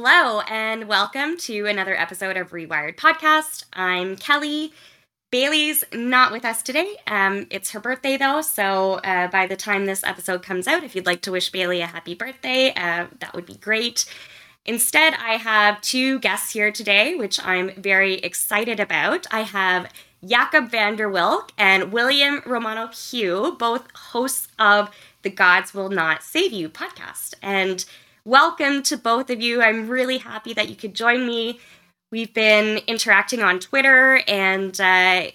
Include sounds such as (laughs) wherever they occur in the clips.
Hello, and welcome to another episode of Rewired Podcast. I'm Kelly. Bailey's not with us today. Um, it's her birthday though, so uh, by the time this episode comes out, if you'd like to wish Bailey a happy birthday, uh, that would be great. Instead, I have two guests here today, which I'm very excited about. I have Jakob van der Wilk and William Romano Pugh, both hosts of the Gods Will Not Save You podcast. And welcome to both of you. I'm really happy that you could join me. We've been interacting on Twitter and uh,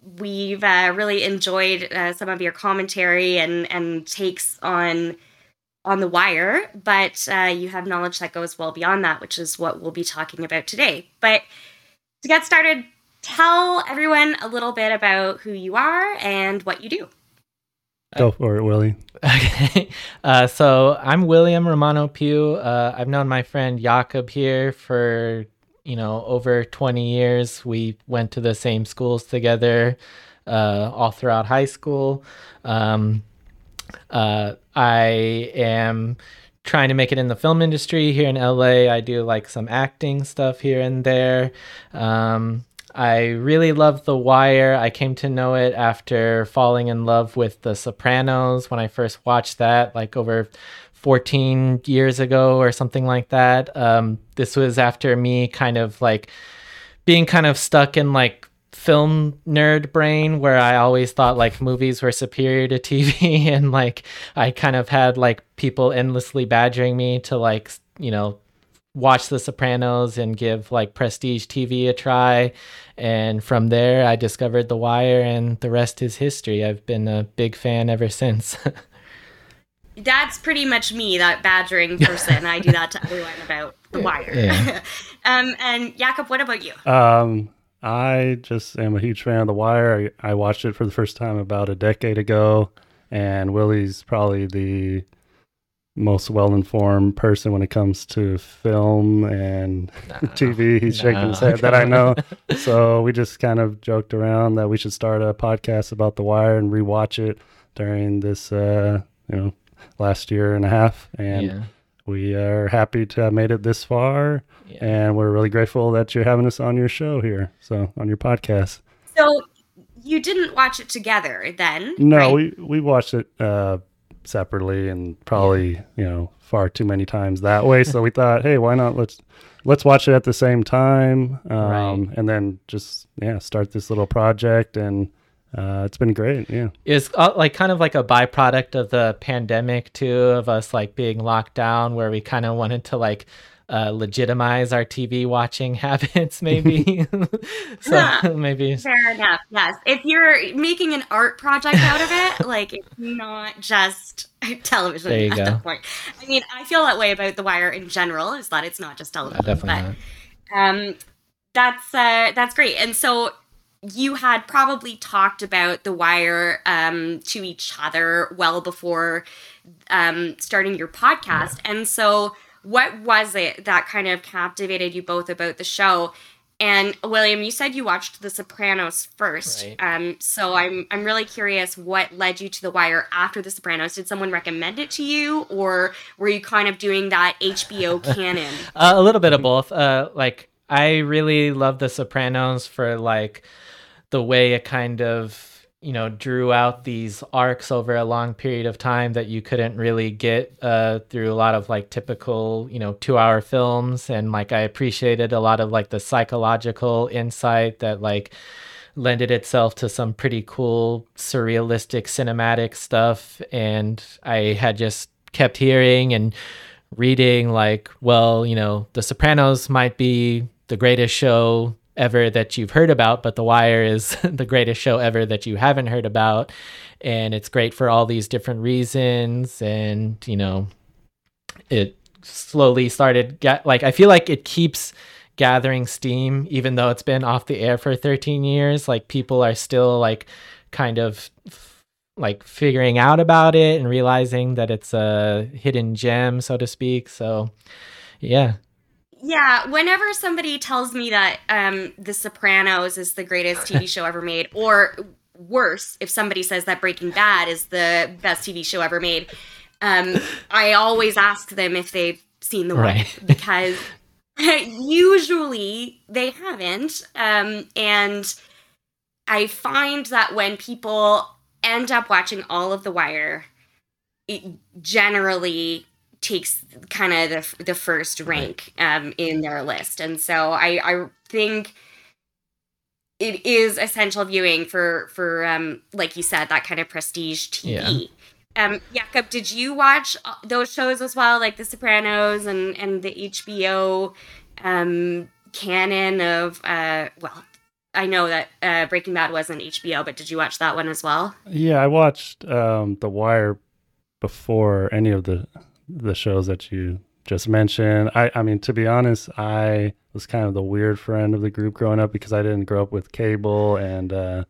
we've uh, really enjoyed uh, some of your commentary and, and takes on on the wire, but uh, you have knowledge that goes well beyond that, which is what we'll be talking about today. But to get started, tell everyone a little bit about who you are and what you do. Go for it, Willie. (laughs) Okay. Uh, so I'm William Romano Pugh. Uh, I've known my friend Jakob here for, you know, over 20 years. We went to the same schools together uh, all throughout high school. Um, uh, I am trying to make it in the film industry here in LA. I do like some acting stuff here and there. Um, I really love The Wire. I came to know it after falling in love with The Sopranos when I first watched that, like over 14 years ago or something like that. Um, this was after me kind of like being kind of stuck in like film nerd brain where I always thought like movies were superior to (laughs) TV and like I kind of had like people endlessly badgering me to like, you know, watch The Sopranos and give like prestige TV a try. And from there, I discovered The Wire, and the rest is history. I've been a big fan ever since. (laughs) That's pretty much me, that badgering person. I do that to (laughs) everyone about The Wire. Yeah. (laughs) um, and Jakob, what about you? Um, I just am a huge fan of The Wire. I, I watched it for the first time about a decade ago, and Willie's probably the most well-informed person when it comes to film and nah, (laughs) TV. He's nah. shaking his head that I know. (laughs) so we just kind of joked around that we should start a podcast about The Wire and rewatch it during this, uh, you know, last year and a half. And yeah. we are happy to have made it this far, yeah. and we're really grateful that you're having us on your show here. So on your podcast. So you didn't watch it together then? No, right? we we watched it. Uh, separately and probably you know far too many times that way. So we thought hey why not? Let's let's watch it at the same time. Um, right. and then just yeah start this little project and uh, it's been great. Yeah. It's uh, like kind of like a byproduct of the pandemic too of us like being locked down where we kind of wanted to like uh, legitimize our TV watching (laughs) habits, maybe. (laughs) (laughs) so yeah, maybe fair enough. Yes, if you're making an art project out of it, like it's not just television there you at go. that point. I mean, I feel that way about The Wire in general. Is that it's not just television, no, definitely but not. um, that's uh, that's great. And so you had probably talked about The Wire um, to each other well before um, starting your podcast, yeah. and so what was it that kind of captivated you both about the show? And William, you said you watched The Sopranos first. Right. Um, so I'm I'm really curious what led you to The Wire after The Sopranos. Did someone recommend it to you, or were you kind of doing that HBO (laughs) canon? uh, a little bit of both. Uh, like I really love The Sopranos for like the way it kind of you know drew out these arcs over a long period of time that you couldn't really get uh, through a lot of like typical you know two hour films. And like i appreciated a lot of like the psychological insight that like lended itself to some pretty cool surrealistic cinematic stuff. And i had just kept hearing and reading like well you know the sopranos might be the greatest show ever that you've heard about, but The Wire is (laughs) the greatest show ever that you haven't heard about. And it's great for all these different reasons. And, you know, it slowly started, get, like, I feel like it keeps gathering steam, even though it's been off the air for 13 years. Like, people are still, like, kind of like figuring out about it and realizing that it's a hidden gem, so to speak. So, yeah, yeah, whenever somebody tells me that um, The Sopranos is the greatest TV (laughs) show ever made, or worse, if somebody says that Breaking Bad is the best TV show ever made, um, I always ask them if they've seen The Wire Right. because (laughs) usually they haven't. Um, and I find that when people end up watching all of The Wire, it generally takes kind of the, the first rank um, in their list. And so I, I think it is essential viewing for for um like you said that kind of prestige TV. Um Jakob, did you watch uh, those shows as well like The Sopranos and and the HBO um canon of uh well I know that uh Breaking Bad wasn't HBO but did you watch that one as well? Yeah, I watched um, The Wire before any of the the shows that you just mentioned. I, I mean, to be honest, I was kind of the weird friend of the group growing up because I didn't grow up with cable and uh,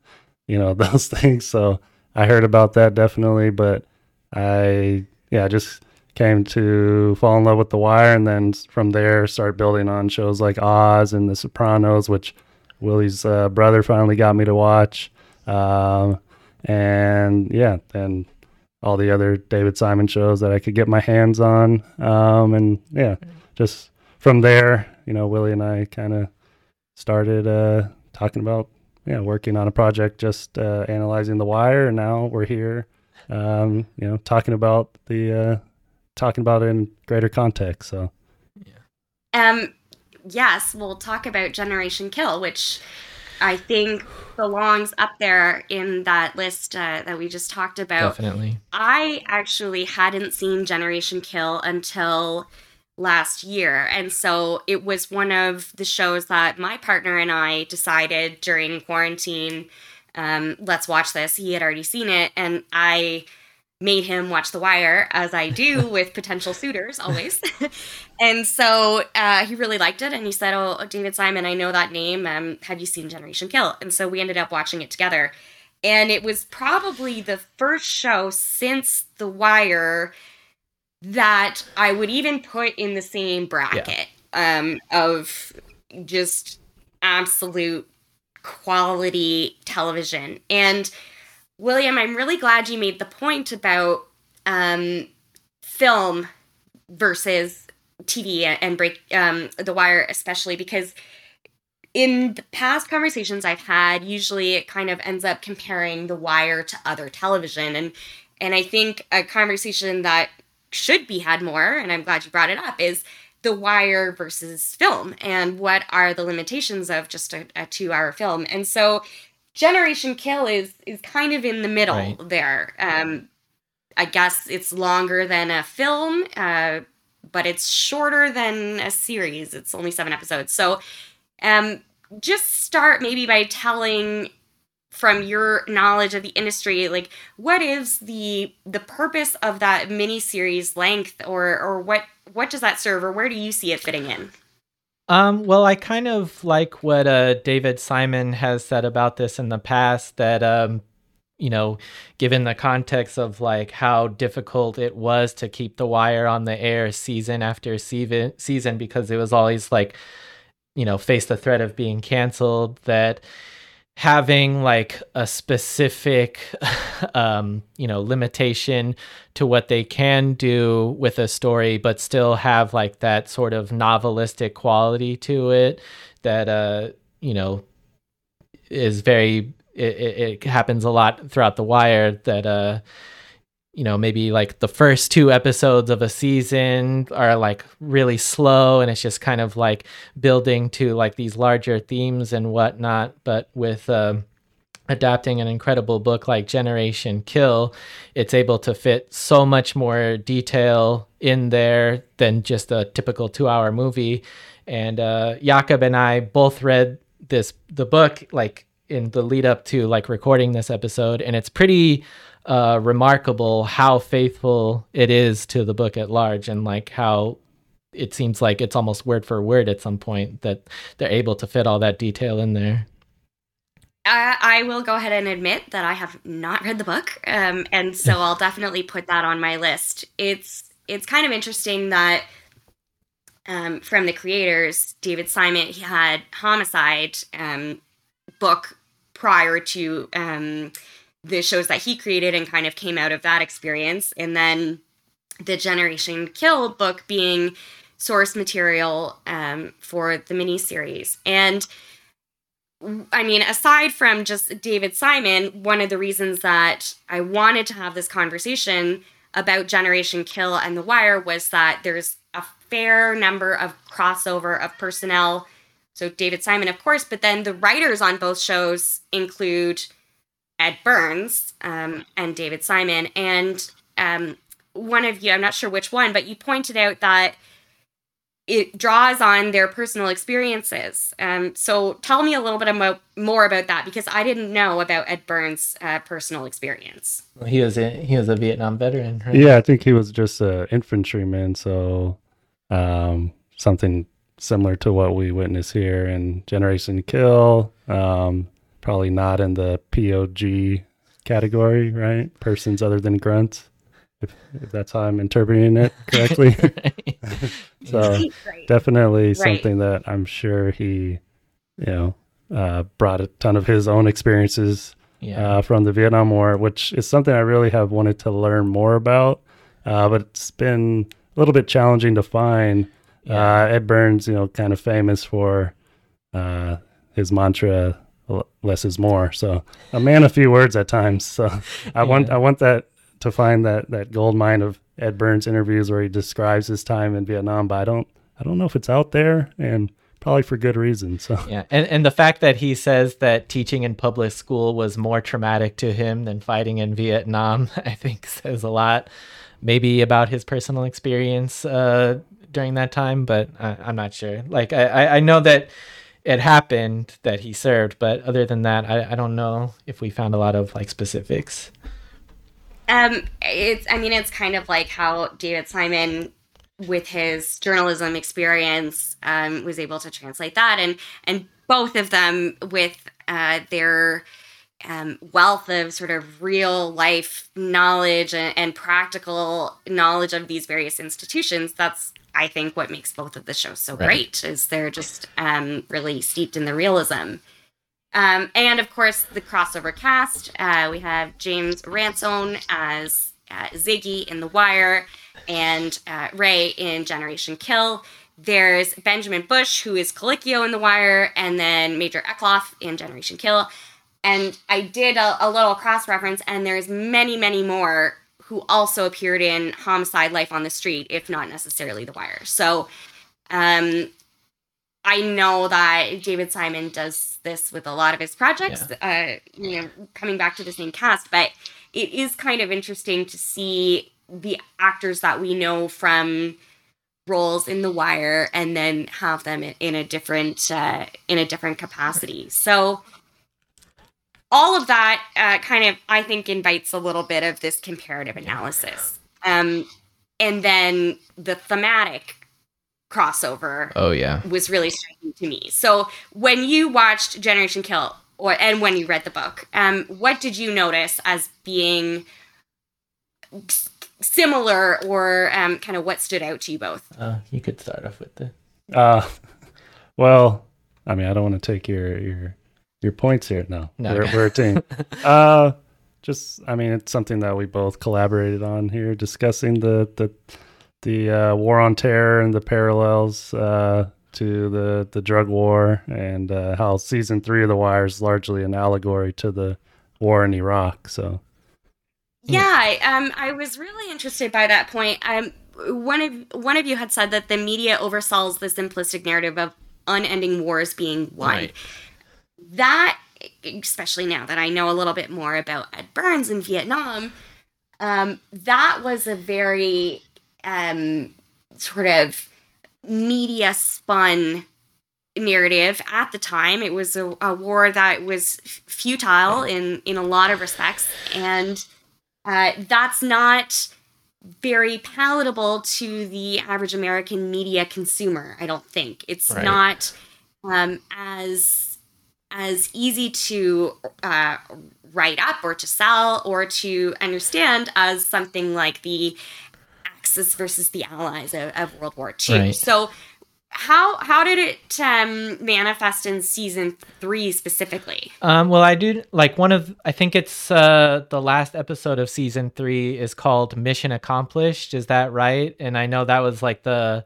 you know (laughs) those things. So I heard about that definitely, but I yeah just came to fall in love with The Wire, and then from there start building on shows like Oz and The Sopranos, which Willie's uh, brother finally got me to watch. Um, and yeah, then all the other David Simon shows that I could get my hands on. Um, and yeah, just from there, you know, Willie and I kind of started uh, talking about yeah working on a project, just uh, analyzing the wire, and now we're here, um, you know, talking about the uh, talking about it in greater context. So yeah. Um yes, we'll talk about Generation Kill which I think belongs up there in that list uh, that we just talked about. Definitely. I actually hadn't seen Generation Kill until last year. And so it was one of the shows that my partner and I decided during quarantine, um, let's watch this. He had already seen it. And I made him watch The Wire, as I do (laughs) with potential suitors always. (laughs) and so uh, he really liked it. And he said, Oh, David Simon, I know that name. Um, have you seen Generation Kill? And so we ended up watching it together. And it was probably the first show since The Wire that I would even put in the same bracket um, of just absolute quality television. And William, I'm really glad you made the point about um, film versus TV and break um, The Wire, especially because in the past conversations I've had, usually it kind of ends up comparing The Wire to other television, and and I think a conversation that should be had more, and I'm glad you brought it up, is The Wire versus film, and what are the limitations of just a, a two-hour film, and so Generation Kill is is kind of in the middle Right. there. Um, I guess it's longer than a film, uh, but it's shorter than a series. It's only seven episodes. So, um, just start maybe by telling from your knowledge of the industry, like what is the the purpose of that mini series length, or or what what does that serve, or where do you see it fitting in? Um, well, I kind of like what uh, David Simon has said about this in the past that, um, you know, given the context of like how difficult it was to keep The Wire on the air season after season, season because it was always like, you know, face the threat of being canceled, that having like a specific (laughs) um you know limitation to what they can do with a story but still have like that sort of novelistic quality to it that uh you know is very it, it, happens a lot throughout the wire that uh you know maybe like the first two episodes of a season are like really slow and it's just kind of like building to like these larger themes and whatnot. But with um adapting an incredible book like generation kill it's able to fit so much more detail in there than just a typical two hour movie. And uh jakob and i both read this the book like in the lead up to like recording this episode and it's pretty uh remarkable how faithful it is to the book at large and like how it seems like it's almost word for word at some point that they're able to fit all that detail in there I, I will go ahead and admit that I have not read the book, um, and so (laughs) I'll definitely put that on my list. It's it's kind of interesting that um, from the creators, David Simon, he had Homicide um, book prior to um, the shows that he created, and kind of came out of that experience, and then the Generation Kill book being source material um, for the miniseries. And I mean, aside from just David Simon, one of the reasons that I wanted to have this conversation about Generation Kill and The Wire was that there's a fair number of crossover of personnel. So, David Simon, of course, but then the writers on both shows include Ed Burns um, and David Simon. And um, one of you, I'm not sure which one, but you pointed out that it draws on their personal experiences. Um, so tell me a little bit about, more about that because I didn't know about Ed Burns' uh, personal experience. Well, he was a, he was a Vietnam veteran, right? Yeah, I think he was just an infantryman, so um, something similar to what we witness here in Generation Kill. Um, probably not in the POG category, right? Persons other than grunts if, if that's how I'm interpreting it (laughs) correctly. (laughs) so right. definitely right. something that I'm sure he, you know, uh, brought a ton of his own experiences yeah. uh, from the Vietnam War, which is something I really have wanted to learn more about. Uh, but it's been a little bit challenging to find. Yeah. Uh, Ed Burns, you know, kind of famous for uh, his mantra less is more. So a man of few words at times. So I yeah. want I want that to find that that gold mine of Ed Burns interviews where he describes his time in Vietnam, but I don't I don't know if it's out there and probably for good reason. So yeah, and and the fact that he says that teaching in public school was more traumatic to him than fighting in Vietnam, (laughs) I think says a lot. Maybe about his personal experience uh, during that time, but I, I'm not sure. Like I I know that it happened that he served, but other than that, I, I don't know if we found a lot of like specifics. Um, it's I mean it's kind of like how David Simon with his journalism experience um, was able to translate that and and both of them with uh, their um, wealth of sort of real life knowledge and, and, practical knowledge of these various institutions that's i think what makes both of the shows so right. great is they're just um, really steeped in the realism um, and of course, the crossover cast. Uh, we have James Ransone as uh, Ziggy in The Wire and uh, Ray in Generation Kill. There's Benjamin Busch, who is Colicchio in The Wire, and then Major Eckloff in Generation Kill. And I did a, a little cross reference, and there's many, many more who also appeared in Homicide Life on the Street, if not necessarily The Wire. So um, I know that David Simon does this with a lot of his projects, yeah. uh, you know, coming back to the same cast, but it is kind of interesting to see the actors that we know from roles in The Wire and then have them in a different uh, in a different capacity. So all of that uh, kind of I think invites a little bit of this comparative analysis. Um, and then the thematic crossover. Oh yeah, was really striking to me. So when you watched Generation Kill, or and when you read the book, um, what did you notice as being similar, or um, kind of what stood out to you both? Uh, you could start off with the. Uh, (laughs) well, I mean, I don't want to take your your your points here. No, no. We're, we're a team. (laughs) uh, just, I mean, it's something that we both collaborated on here, discussing the the the uh, war on terror and the parallels uh, to the the drug war, and uh, how season three of The Wire is largely an allegory to the war in Iraq. So, yeah, um, I was really interested by that point. Um, one of one of you had said that the media oversells the simplistic narrative of unending wars being won. Right. That, especially now that I know a little bit more about Ed Burns in Vietnam, um, that was a very um, sort of media spun narrative at the time. It was a, a, war that was futile in in a lot of respects, and uh, that's not very palatable to the average American media consumer. I don't think it's right. not um, as as easy to uh, write up or to sell or to understand as something like the Axis versus the Allies of, of World War II. Right. So how how did it um, manifest in season three specifically? Um, well, I do like one of I think it's uh, the last episode of season three is called Mission Accomplished. Is that right? And I know that was like the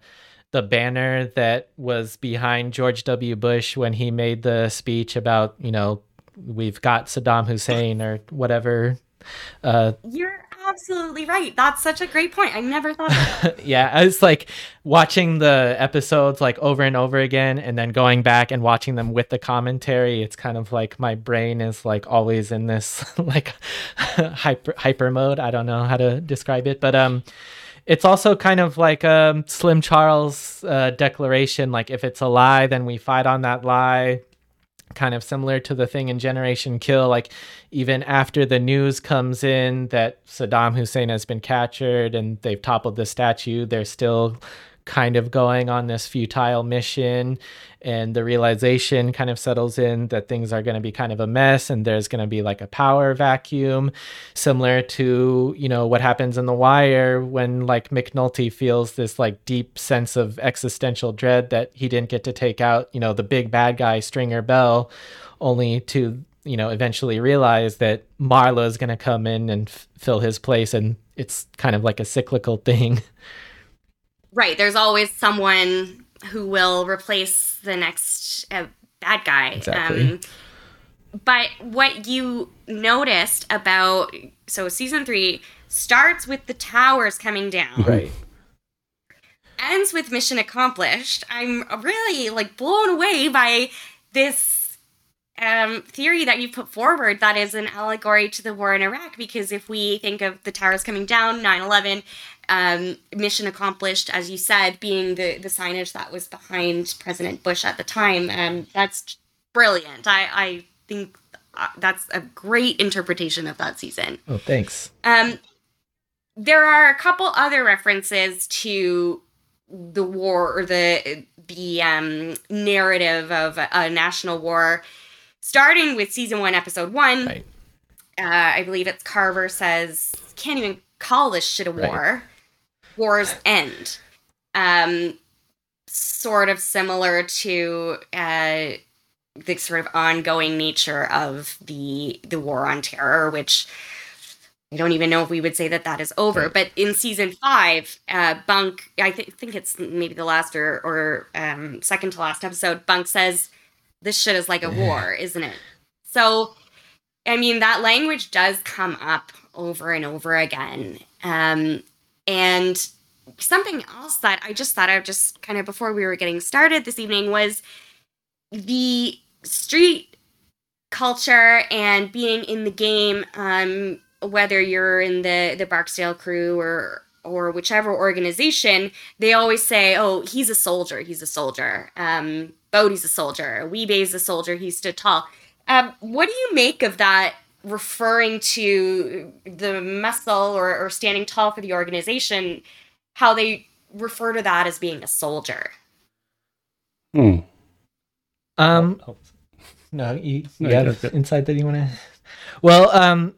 the banner that was behind George W. Bush when he made the speech about, you know, we've got Saddam Hussein or whatever. Uh, You're absolutely right. That's such a great point. I never thought of that. (laughs) yeah, I was like watching the episodes like over and over again and then going back and watching them with the commentary. It's kind of like my brain is like always in this (laughs) like (laughs) hyper hyper mode. I don't know how to describe it, but um it's also kind of like um, Slim Charles' uh, declaration like, if it's a lie, then we fight on that lie. Kind of similar to the thing in Generation Kill. Like, even after the news comes in that Saddam Hussein has been captured and they've toppled the statue, they're still kind of going on this futile mission and the realization kind of settles in that things are going to be kind of a mess and there's going to be like a power vacuum similar to you know what happens in the wire when like mcnulty feels this like deep sense of existential dread that he didn't get to take out you know the big bad guy stringer bell only to you know eventually realize that marlo is going to come in and f- fill his place and it's kind of like a cyclical (laughs) thing Right. There's always someone who will replace the next uh, bad guy. Exactly. Um, but what you noticed about so season three starts with the towers coming down. Right. Ends with mission accomplished. I'm really like blown away by this um, theory that you put forward that is an allegory to the war in Iraq. Because if we think of the towers coming down, 9 11, um, mission accomplished, as you said, being the the signage that was behind President Bush at the time. Um, that's brilliant. I I think uh, that's a great interpretation of that season. Oh, thanks. Um, there are a couple other references to the war or the the um, narrative of a, a, national war, starting with season one, episode one. Right. Uh, I believe it's Carver says, "Can't even call this shit a war." Right war's end. Um, sort of similar to uh, the sort of ongoing nature of the the war on terror, which I don't even know if we would say that that is over. Right. But in season five, uh, Bunk, I th- think it's maybe the last or, or um, second to last episode, Bunk says, This shit is like a war, isn't it? So, I mean, that language does come up over and over again. Um, and something else that I just thought of just kind of before we were getting started this evening was the street culture and being in the game, um, whether you're in the, the Barksdale crew or or whichever organization, they always say, "Oh, he's a soldier. He's a soldier. Um, Bodie's a soldier. Wee-Bey's a soldier. He stood tall." Um, what do you make of that referring to the muscle or, or standing tall for the organization, how they refer to that as being a soldier. Hmm. Um, oh, oh. no, you, you no, got insight that you want to. Well, um,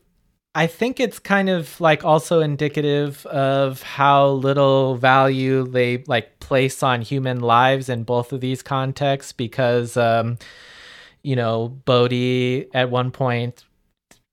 I think it's kind of like also indicative of how little value they like place on human lives in both of these contexts because, um, you know, Bodie at one point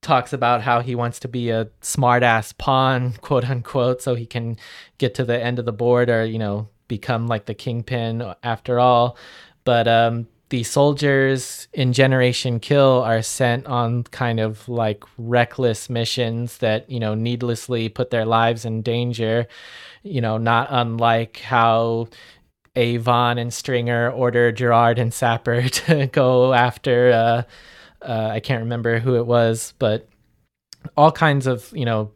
talks about how he wants to be a smartass pawn, (laughs) quote unquote, so he can get to the end of the board or, you know, become like the kingpin after all. But um, the soldiers in Generation Kill are sent on kind of like reckless missions that, you know, needlessly put their lives in danger, you know, not unlike how Avon and Stringer order Gerard and Sapper (laughs) to go after uh, uh, I can't remember who it was, but all kinds of you know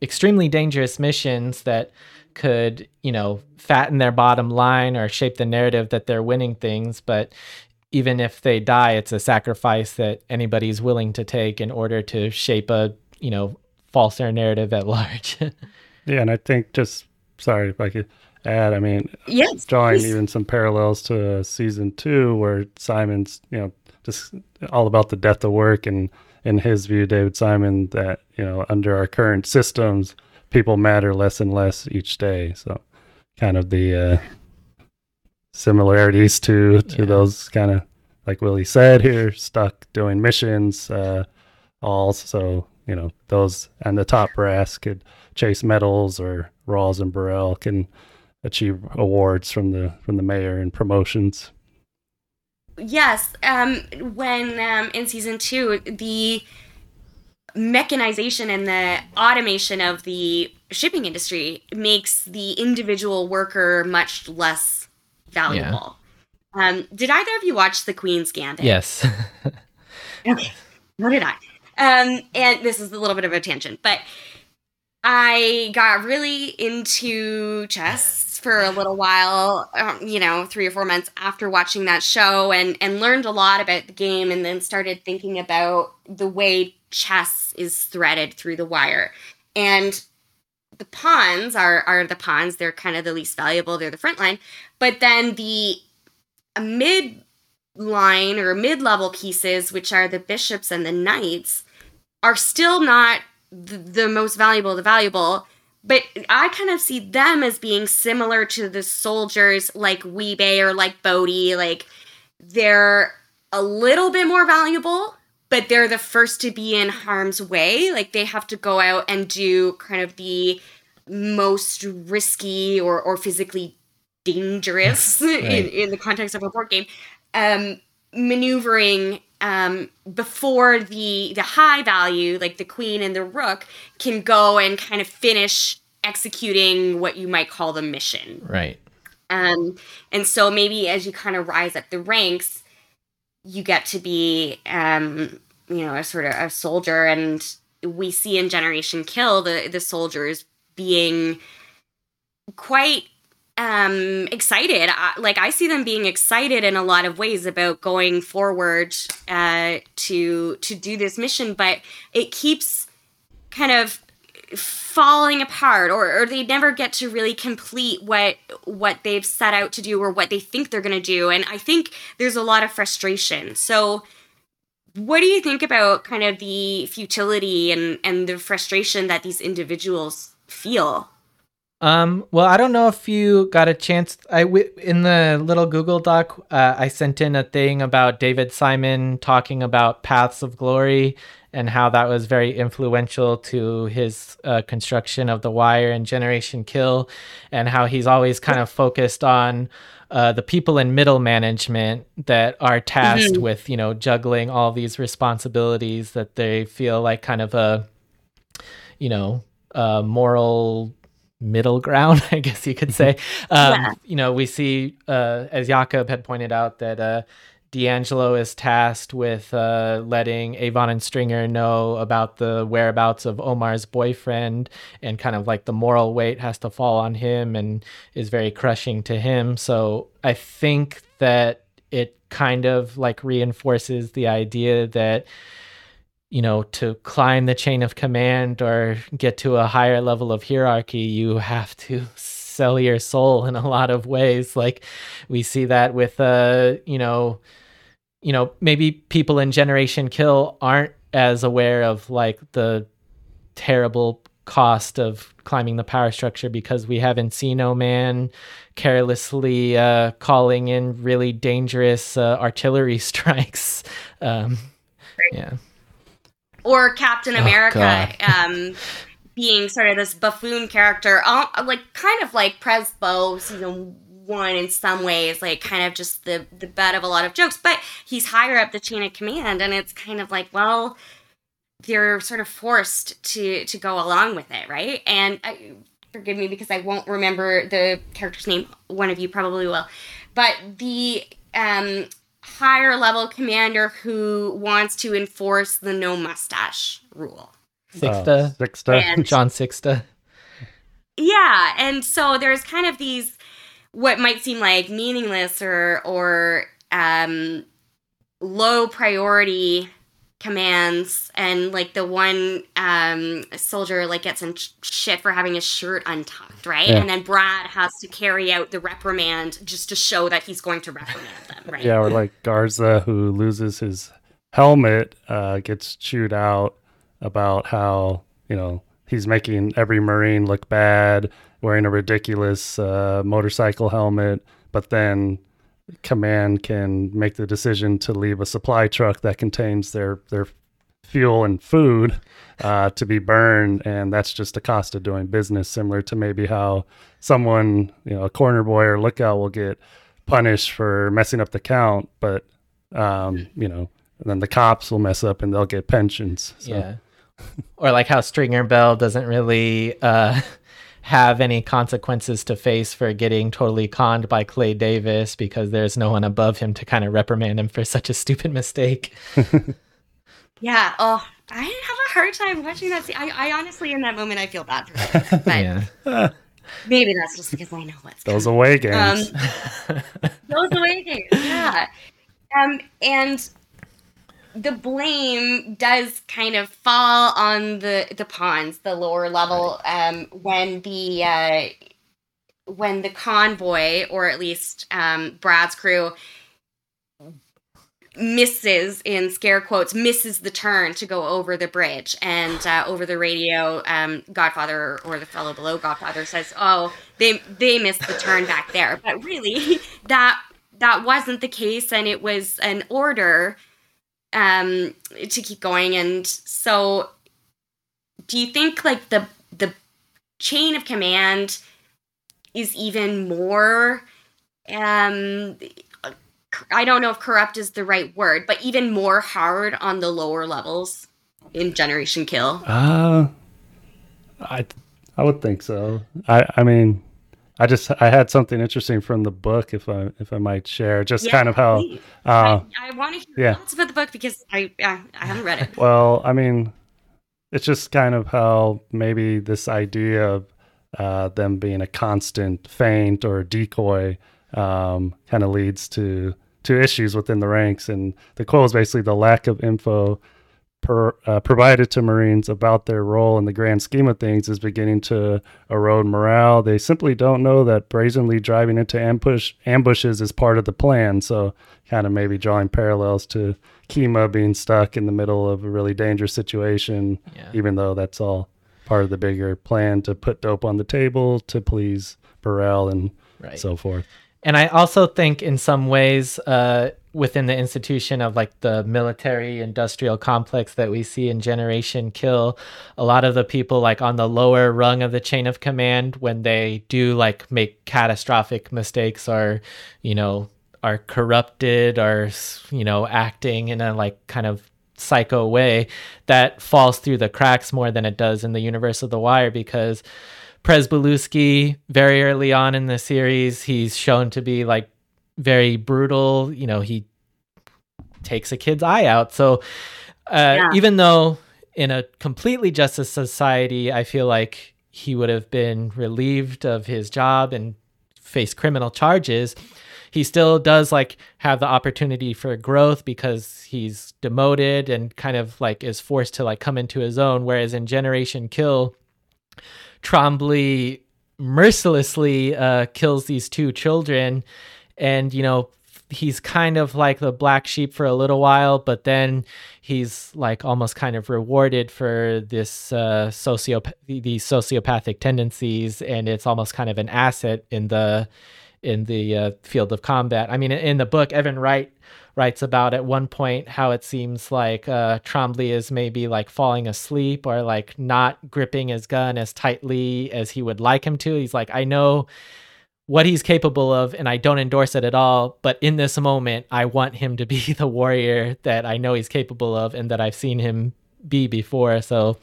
extremely dangerous missions that could you know fatten their bottom line or shape the narrative that they're winning things. But even if they die it's a sacrifice that anybody's willing to take in order to shape a you know falser narrative at (laughs) large yeah and i think just sorry if i could add i mean yes drawing please. even some parallels to season two where simon's you know just all about the death of work and in his view david simon that you know under our current systems people matter less and less each day so kind of the uh, similarities to to yeah. those kind of like willie said here stuck doing missions uh also you know those and the top brass could chase medals or rawls and burrell can achieve awards from the from the mayor and promotions. Yes, um, when um, in season two, the mechanization and the automation of the shipping industry makes the individual worker much less valuable. Yeah. Um, did either of you watch The Queen's Gambit? Yes. (laughs) okay, nor did I. Um, and this is a little bit of a tangent, but I got really into chess for a little while, um, you know, three or four months after watching that show and, and learned a lot about the game and then started thinking about the way chess is threaded through the wire. And the pawns are, are the pawns. They're kind of the least valuable. They're the front line. But then the mid line or mid level pieces, which are the bishops and the knights, are still not the, the most valuable, the valuable but I kind of see them as being similar to the soldiers like Wee-Bey or like Bodie. Like they're a little bit more valuable, but they're the first to be in harm's way. Like they have to go out and do kind of the most risky or, or physically dangerous (laughs) right. in, in the context of a board game. Um, maneuvering um, before the the high value, like the queen and the rook, can go and kind of finish executing what you might call the mission. Right. Um, and so maybe as you kind of rise up the ranks, you get to be, um, you know, a sort of a soldier. And we see in Generation Kill the the soldiers being quite um excited like i see them being excited in a lot of ways about going forward uh to to do this mission but it keeps kind of falling apart or, or they never get to really complete what what they've set out to do or what they think they're going to do. And i think there's a lot of frustration. So what do you think about kind of the futility and and the frustration that these individuals feel? Um, well, I don't know if you got a chance. I w- in the little Google Doc, uh, I sent in a thing about David Simon talking about Paths of Glory and how that was very influential to his uh, construction of the Wire and Generation Kill, and how he's always kind of focused on uh, the people in middle management that are tasked mm-hmm. with, you know, juggling all these responsibilities that they feel like kind of a, you know, a moral middle ground, (laughs) I guess you could say. Um, yeah. You know, we see, uh, as Jakob had pointed out, that uh, D'Angelo is tasked with uh, letting Avon and Stringer know about the whereabouts of Omar's boyfriend, and kind of like the moral weight has to fall on him and is very crushing to him. So I think that it kind of like reinforces the idea that you know, to climb the chain of command or get to a higher level of hierarchy, you have to (laughs) sell your soul in a lot of ways. Like we see that with, uh, you know, you know, maybe people in Generation Kill aren't as aware of like the terrible cost of climbing the power structure because we haven't Encino Man carelessly uh, calling in really dangerous uh, artillery (laughs) strikes. Um, yeah or Captain oh, America um, being sort of this buffoon character, like kind of like Prezbo season one in some ways, like kind of just the the butt of a lot of jokes. But he's higher up the chain of command, and it's kind of like, well, they're sort of forced to to go along with it, right? And I, forgive me because I won't remember the character's name. One of you probably will, but the um higher level commander who wants to enforce the no mustache rule. Sixta. Uh, Sixta. And, (laughs) John Sixta. Yeah, and so there's kind of these what might seem like meaningless or or um, low priority commands and like the one um soldier like gets in shit for having his shirt untucked right yeah. and then brad has to carry out the reprimand just to show that he's going to reprimand them right yeah or like garza who loses his helmet uh gets chewed out about how you know he's making every marine look bad wearing a ridiculous uh motorcycle helmet but then command can make the decision to leave a supply truck that contains their their fuel and food uh, to be burned, and that's just the cost of doing business. Similar to maybe how someone, you know, a corner boy or lookout will get punished for messing up the count, but um, you know, then the cops will mess up and they'll get pensions. So. Yeah. Or like how Stringer Bell doesn't really uh, (laughs) have any consequences to face for getting totally conned by Clay Davis because there's no one above him to kind of reprimand him for (laughs) such a stupid mistake. (laughs) yeah. Oh, I have a hard time watching that. I, I honestly, in that moment, I feel bad for him. But yeah. maybe that's just because I know what's those coming. away games. Um, those away games, yeah. Um, and the blame does kind of fall on the the pawns, the lower level, um, when the uh, when the convoy, or at least um, Brad's crew, misses in scare quotes misses the turn to go over the bridge. And uh, over the radio um, godfather or the fellow below godfather says oh they they missed the turn back there. But really (laughs) that that wasn't the case and it was an order um to keep going and so do you think like the the chain of command is even more um I don't know if corrupt is the right word, but even more hard on the lower levels in Generation Kill. Uh I I would think so. I I mean I just I had something interesting from the book if I if I might share just Yeah, kind of how uh I, I want to hear yeah. lots about the book because I I, I haven't read it. well, I mean it's just kind of how maybe this idea of uh, them being a constant feint or decoy um, kind of leads to to issues within the ranks. And the quote is basically the lack of info per, uh, provided to Marines about their role in the grand scheme of things is beginning to erode morale. They simply don't know that brazenly driving into ambush ambushes is part of the plan. So, kind of maybe drawing parallels to Kima being stuck in the middle of a really dangerous situation, Yeah. even though that's all part of the bigger plan to put dope on the table to please Burrell and Right. so forth. And I also think, in some ways, uh, within the institution of like the military industrial complex that we see in Generation Kill, a lot of the people like on the lower rung of the chain of command, when they do like make catastrophic mistakes or, you know, are corrupted or, you know, acting in a like kind of psycho way, that falls through the cracks more than it does in the universe of The Wire because. Pryzbylewski, very early on in the series, he's shown to be like very brutal. You know, he takes a kid's eye out. So, uh, Yeah. even though in a completely justice society, I feel like he would have been relieved of his job and face criminal charges, he still does like have the opportunity for growth because he's demoted and kind of like is forced to like come into his own. Whereas in Generation Kill, Trombley mercilessly uh, kills these two children, and you know he's kind of like the black sheep for a little while, but then he's like almost kind of rewarded for this uh, sociopath these sociopathic tendencies, and it's almost kind of an asset in the in the uh, field of combat. I mean, in the book, Evan Wright writes about at one point how it seems like uh, Trombley is maybe like falling asleep or like not gripping his gun as tightly as he would like him to. He's like, I know what he's capable of and I don't endorse it at all, but in this moment, I want him to be (laughs) the warrior that I know he's capable of and that I've seen him be before. So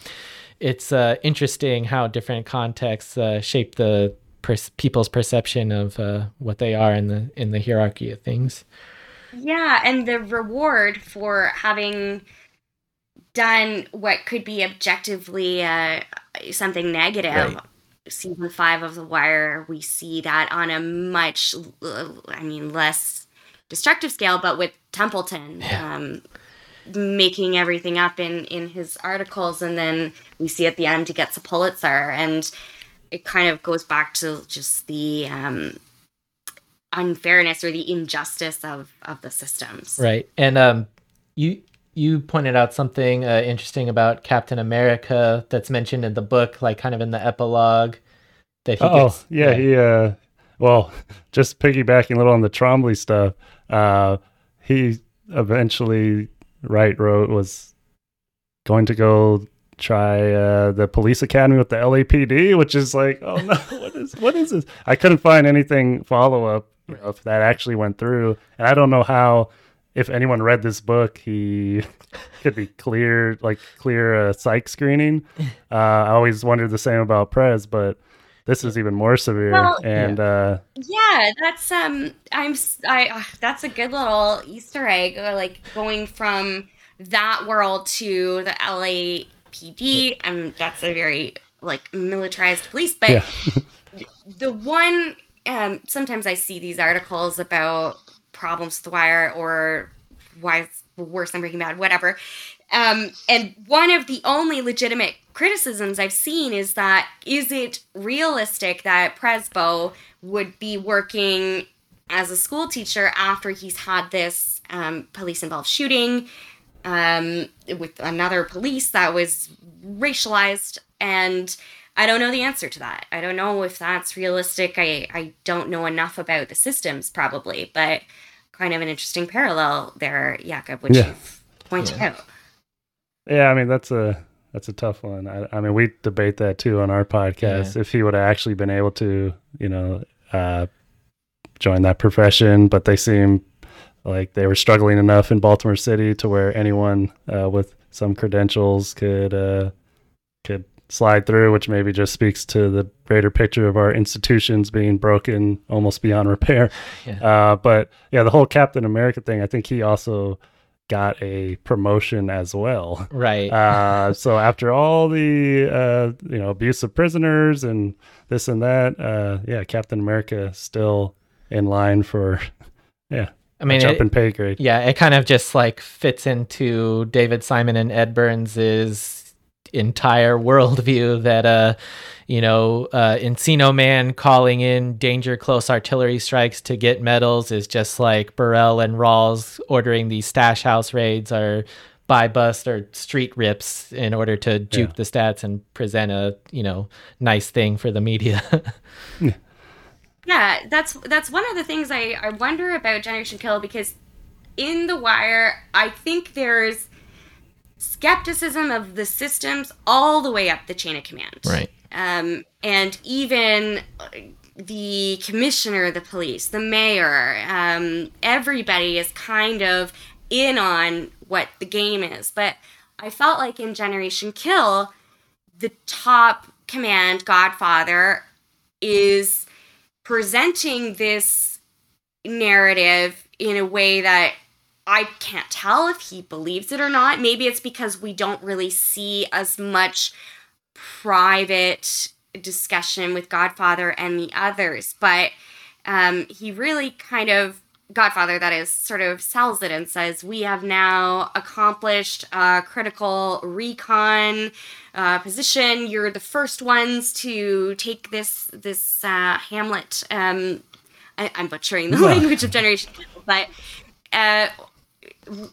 it's uh, interesting how different contexts uh, shape the per- people's perception of uh, what they are in the in the hierarchy of things. Yeah, and the reward for having done what could be objectively uh, something negative. Right. Season five of The Wire, we see that on a much, I mean, less destructive scale, but with Templeton Yeah. um, making everything up in in his articles, and then we see at the end he gets a Pulitzer, and it kind of goes back to just the um, unfairness or the injustice of of the systems. Right. And um you you pointed out something uh, interesting about Captain America that's mentioned in the book like kind of in the epilogue that he Oh, gets yeah, he uh well, (laughs) just piggybacking a little on the Trombley stuff, uh he eventually Wright wrote was going to go try uh, the police academy with the LAPD, which is like, oh no, (laughs) what is what is this? I couldn't find anything follow up you know, if that actually went through, and I don't know how. If anyone read this book, he (laughs) could be cleared, like clear a psych screening. (laughs) Uh, I always wondered the same about Prez, but this is even more severe. Well, and uh, Yeah, that's um, I'm s- I uh, that's a good little Easter egg, uh, like going from that world to the LAPD, and that's a very like militarized police. But yeah, (laughs) the one um, sometimes I see these articles about problems with the wire or why it's worse than Breaking Bad, whatever. Um, and one of the only legitimate criticisms I've seen is that is it realistic that Prezbo would be working as a school teacher after he's had this um, police involved shooting um, with another police that was racialized and I don't know the answer to that. I don't know if that's realistic. I, I don't know enough about the systems, probably, but kind of an interesting parallel there, Jakob, which Yeah. you've pointed out. yeah. I mean, that's a that's a tough one. I, I mean, we debate that too on our podcast. If he would have actually been able to, you know, uh, join that profession, but they seem like they were struggling enough in Baltimore City to where anyone uh, with some credentials could uh, could slide through, which maybe just speaks to the greater picture of our institutions being broken almost beyond (laughs) repair. Yeah. Uh, but yeah, the whole Captain America thing, I think he also got a promotion as well. Right. Uh, (laughs) so after all the uh, you know abuse of prisoners and this and that, uh, yeah, Captain America still in line for (laughs) yeah I mean, jump in pay grade. yeah, it kind of just like fits into David Simon and Ed Burns's entire worldview that uh you know uh Encino Man calling in danger close artillery strikes to get medals is just like Burrell and Rawls ordering these stash house raids or buy bust or street rips in order to juke Yeah. the stats and present a you know nice thing for the media (laughs) Yeah, that's that's one of the things I, I wonder about Generation Kill because in The Wire, I think there's skepticism of the systems all the way up the chain of command. Um, and even uh, the commissioner of the police, the mayor, um, everybody is kind of in on what the game is. But I felt like in Generation Kill, the top command, Godfather, is presenting this narrative in a way that I can't tell if he believes it or not. Maybe it's because we don't really see as much private discussion with Godfather and the others, but um, he really kind of Godfather that is sort of sells it and says we have now accomplished a critical recon uh, position. You're the first ones to take this this uh, Hamlet. Um, I, I'm butchering the Yeah. (laughs) language of Generation, Kill, but uh,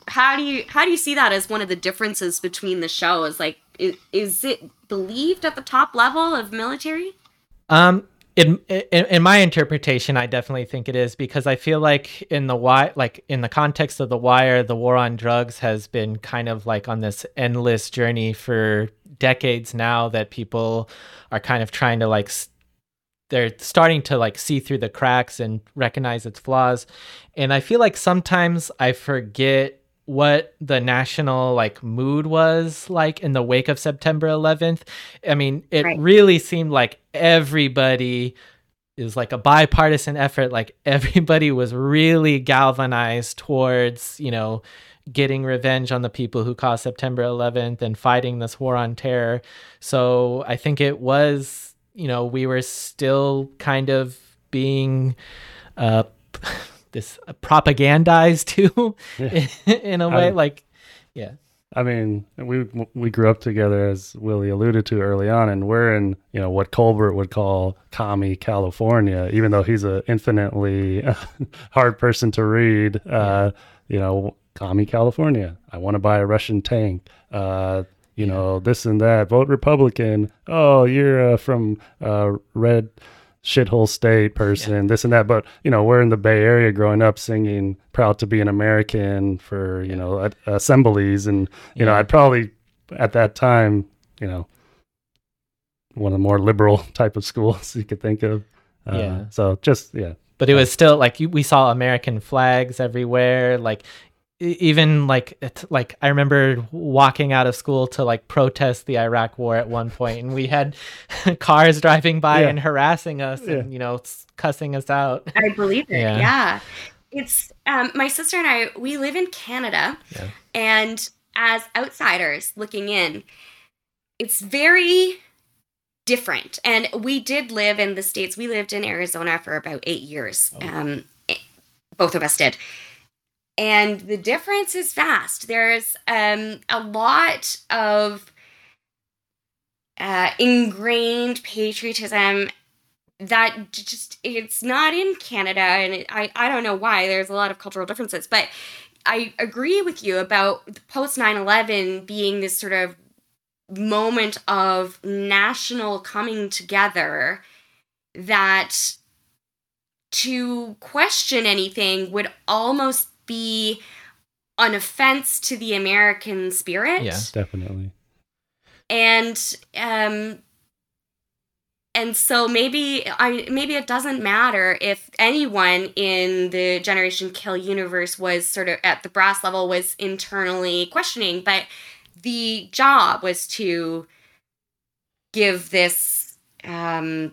how do you how do you see that as one of the differences between the shows? Like, is, is it believed at the top level of military? Um, in, in in my interpretation, I definitely think it is because I feel like in the why, like in the context of the wire, the war on drugs has been kind of like on this endless journey for decades now that people are kind of trying to like s- they're starting to like see through the cracks and recognize its flaws. And i feel like sometimes i forget what the national like mood was like in the wake of september 11th i mean it Right. really seemed like everybody it was like a bipartisan effort like (laughs) everybody was really galvanized towards you know getting revenge on the people who caused september 11th and fighting this war on terror. So i think it was you know we were still kind of being uh (laughs) this propagandized too Yeah. (laughs) in a way I- like yeah I mean, we we grew up together, as Willie alluded to early on, and we're in you know what Colbert would call commie California, even though he's a infinitely (laughs) hard person to read. Uh, you know, commie California. I want to buy a Russian tank. Uh, you know, this and that. Vote Republican. Oh, you're uh, from uh, red shithole state person, this and that. But you know, we're in the Bay Area growing up singing "Proud to be an American" for you know at assemblies, and you know, I'd probably at that time, you know, one of the more liberal (laughs) type of schools (laughs) you could think of. Uh, Yeah. So just yeah, but it was still like we saw American flags everywhere. Like even like it, like I remember walking out of school to like protest the Iraq War at one point, and we had (laughs) cars driving by Yeah. and harassing us Yeah. and you know cussing us out. I believe it. Yeah. Yeah. It's um my sister and I we live in Canada Yeah. and as outsiders looking in it's very different. And we did live in the states. We lived in Arizona for about 8 years. Oh. Um eh, both of us did. And the difference is vast. There's um a lot of uh, ingrained patriotism that just it's not in Canada and it, I I don't know why there's a lot of cultural differences but I agree with you about post 9/11 being this sort of moment of national coming together that to question anything would almost be an offense to the American spirit Yeah. definitely. and um and so maybe i maybe it doesn't matter if anyone in the generation kill universe was sort of at the brass level was internally questioning but the job was to give this um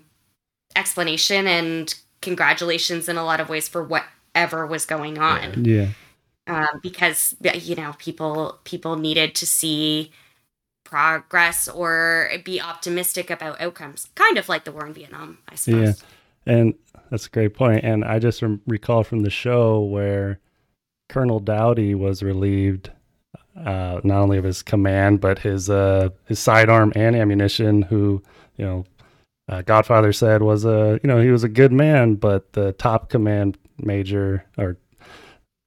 explanation and congratulations in a lot of ways for whatever was going on Yeah, um, because you know people people needed to see progress or be optimistic about outcomes kind of like the war in vietnam i suppose Yeah, and that's a great point. And I just rem- recall from the show where Colonel Dowdy was relieved uh, not only of his command but his uh, his sidearm and ammunition. Who you know, uh, Godfather said was a you know he was a good man, but the top command major or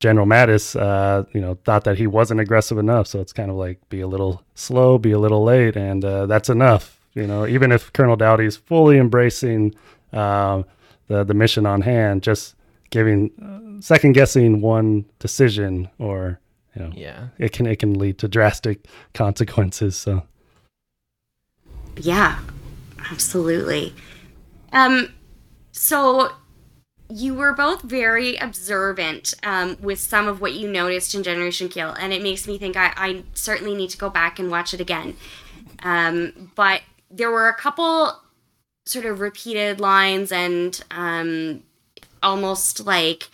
General Mattis, uh, you know, thought that he wasn't aggressive enough. So it's kind of like be a little slow, be a little late, and uh, that's enough. You know, even if Colonel Dowdy is fully embracing uh, the the mission on hand, just giving uh, second guessing one decision, or you know, Yeah. it can it can lead to drastic (laughs) consequences. So yeah absolutely um so you were both very observant um, with some of what you noticed in Generation Kill, and it makes me think I, I certainly need to go back and watch it again. Um, but there were a couple sort of repeated lines and um, almost like